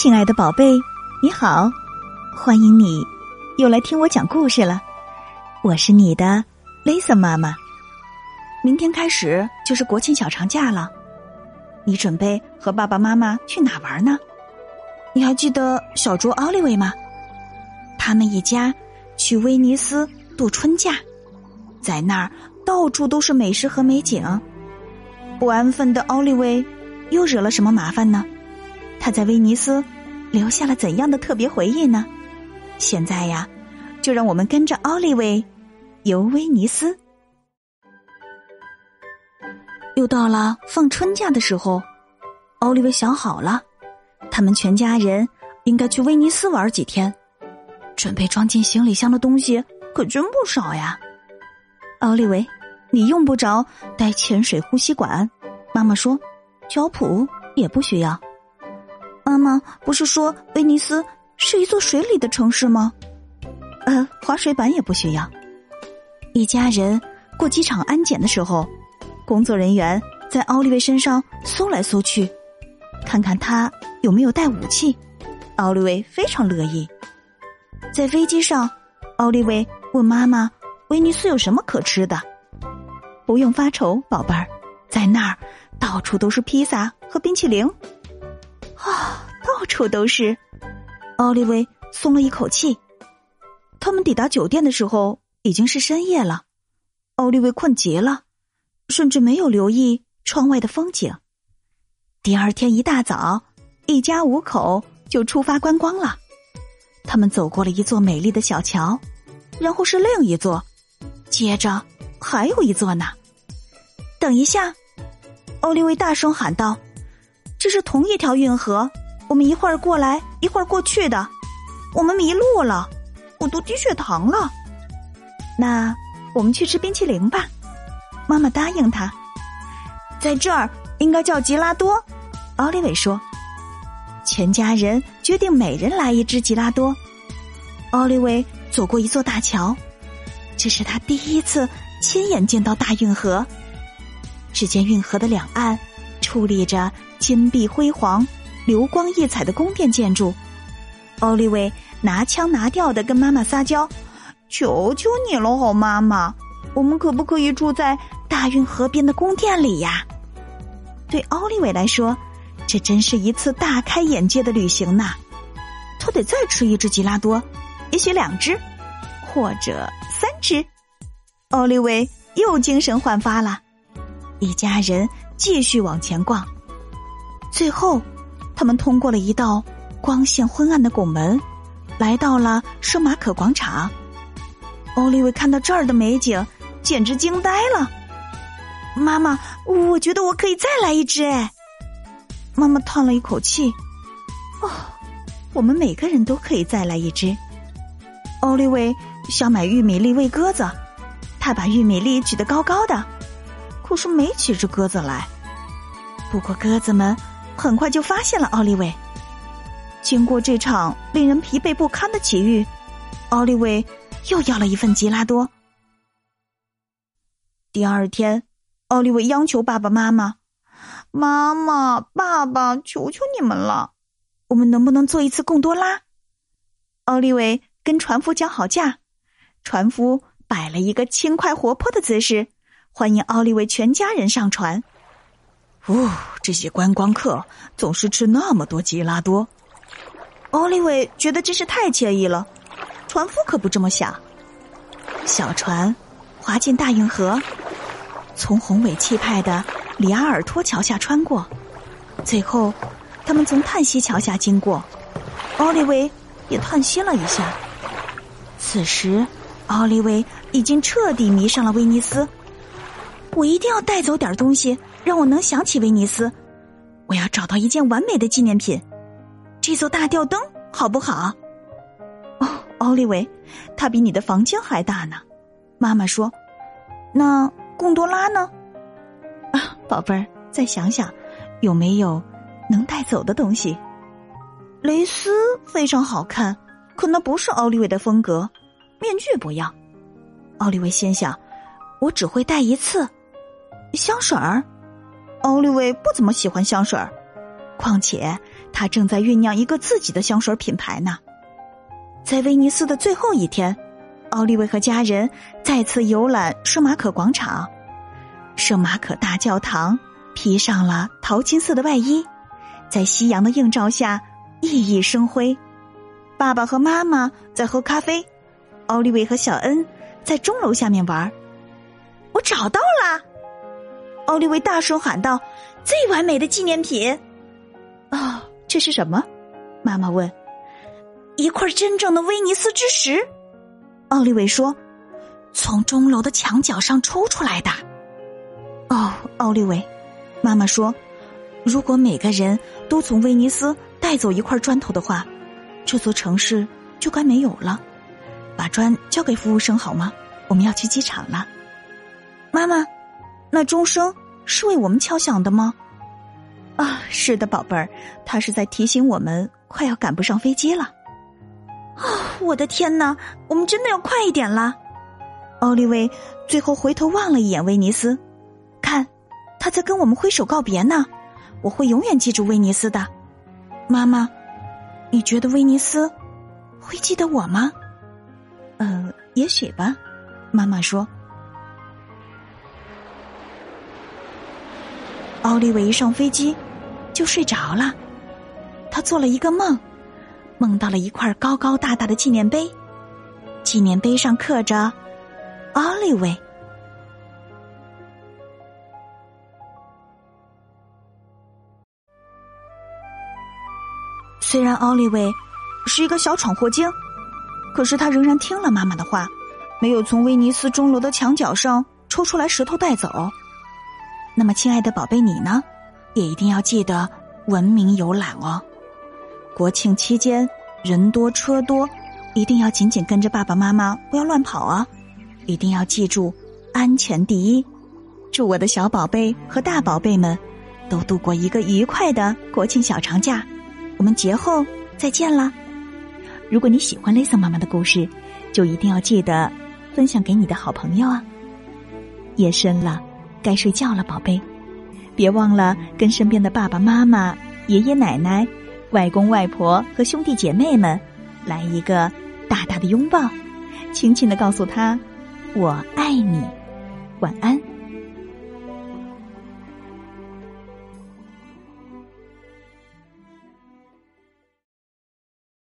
亲爱的宝贝，你好，欢迎你又来听我讲故事了。我是你的 Lisa 妈妈。明天开始就是国庆小长假了，你准备和爸爸妈妈去哪玩呢？你还记得小猪奥利维吗？他们一家去威尼斯度春假，在那儿到处都是美食和美景。不安分的奥利维又惹了什么麻烦呢？他在威尼斯留下了怎样的特别回忆呢？现在呀，就让我们跟着奥利维游威尼斯。又到了放春假的时候，奥利维想好了，他们全家人应该去威尼斯玩几天。准备装进行李箱的东西可真不少呀！奥利维，你用不着带潜水呼吸管。妈妈说，脚蹼也不需要。不是说威尼斯是一座水里的城市吗？呃，滑水板也不需要。一家人过机场安检的时候，工作人员在奥利维身上搜来搜去，看看他有没有带武器。奥利维非常乐意。在飞机上，奥利维问妈妈：“威尼斯有什么可吃的？”不用发愁，宝贝儿，在那儿到处都是披萨和冰淇淋。啊，到处都是！奥利维松了一口气。他们抵达酒店的时候已经是深夜了，奥利维困极了，甚至没有留意窗外的风景。第二天一大早，一家五口就出发观光了。他们走过了一座美丽的小桥，然后是另一座，接着还有一座呢。等一下，奥利维大声喊道。这是同一条运河，我们一会儿过来，一会儿过去的，我们迷路了，我都低血糖了。那我们去吃冰淇淋吧，妈妈答应他。在这儿应该叫吉拉多，奥利维说。全家人决定每人来一只吉拉多。奥利维走过一座大桥，这是他第一次亲眼见到大运河。只见运河的两岸矗立着。金碧辉煌、流光溢彩的宫殿建筑，奥利维拿腔拿调的跟妈妈撒娇：“求求你了，好妈妈，我们可不可以住在大运河边的宫殿里呀？”对奥利维来说，这真是一次大开眼界的旅行呐！他得再吃一只吉拉多，也许两只，或者三只。奥利维又精神焕发了，一家人继续往前逛。最后，他们通过了一道光线昏暗的拱门，来到了圣马可广场。奥利维看到这儿的美景，简直惊呆了。妈妈，我觉得我可以再来一只哎。妈妈叹了一口气：“哦，我们每个人都可以再来一只。”奥利维想买玉米粒喂鸽子，他把玉米粒举得高高的，可是没几只鸽子来。不过鸽子们。很快就发现了奥利维。经过这场令人疲惫不堪的奇遇，奥利维又要了一份吉拉多。第二天，奥利维央求爸爸妈妈：“妈妈，爸爸，求求你们了，我们能不能做一次贡多拉？”奥利维跟船夫讲好价，船夫摆了一个轻快活泼的姿势，欢迎奥利维全家人上船。哦，这些观光客总是吃那么多吉拉多，奥利维觉得真是太惬意了。船夫可不这么想。小船划进大运河，从宏伟气派的里阿尔托桥下穿过，最后他们从叹息桥下经过。奥利维也叹息了一下。此时，奥利维已经彻底迷上了威尼斯。我一定要带走点东西。让我能想起威尼斯，我要找到一件完美的纪念品。这座大吊灯好不好？哦，奥利维，它比你的房间还大呢。妈妈说：“那贡多拉呢？”啊，宝贝儿，再想想，有没有能带走的东西？蕾丝非常好看，可那不是奥利维的风格。面具不要。奥利维心想：我只会戴一次。香水儿。奥利维不怎么喜欢香水儿，况且他正在酝酿一个自己的香水品牌呢。在威尼斯的最后一天，奥利维和家人再次游览圣马可广场。圣马可大教堂披上了桃金色的外衣，在夕阳的映照下熠熠生辉。爸爸和妈妈在喝咖啡，奥利维和小恩在钟楼下面玩。我找到了！奥利维大声喊道：“最完美的纪念品！”啊，这是什么？妈妈问。一块真正的威尼斯之石，奥利维说：“从钟楼的墙角上抽出来的。”哦，奥利维，妈妈说：“如果每个人都从威尼斯带走一块砖头的话，这座城市就该没有了。把砖交给服务生好吗？我们要去机场了。”妈妈，那钟声是为我们敲响的吗？啊，是的，宝贝儿，他是在提醒我们快要赶不上飞机了。啊！我的天哪，我们真的要快一点啦。奥利维最后回头望了一眼威尼斯，看，他在跟我们挥手告别呢。我会永远记住威尼斯的。妈妈，你觉得威尼斯会记得我吗？嗯，也许吧。妈妈说。奥利维一上飞机就睡着了，他做了一个梦。梦到了一块高高大大的纪念碑，纪念碑上刻着“奥利维”。虽然奥利维是一个小闯祸精，可是他仍然听了妈妈的话，没有从威尼斯钟楼的墙角上抽出来石头带走。那么，亲爱的宝贝，你呢？也一定要记得文明游览哦。国庆期间，人多车多，一定要紧紧跟着爸爸妈妈，不要乱跑啊！一定要记住，安全第一。祝我的小宝贝和大宝贝们都度过一个愉快的国庆小长假。我们节后再见啦！如果你喜欢 Lisa 妈妈的故事，就一定要记得分享给你的好朋友啊！夜深了，该睡觉了，宝贝，别忘了跟身边的爸爸妈妈、爷爷奶奶。外公外婆和兄弟姐妹们，来一个大大的拥抱，轻轻的告诉他：“我爱你，晚安。”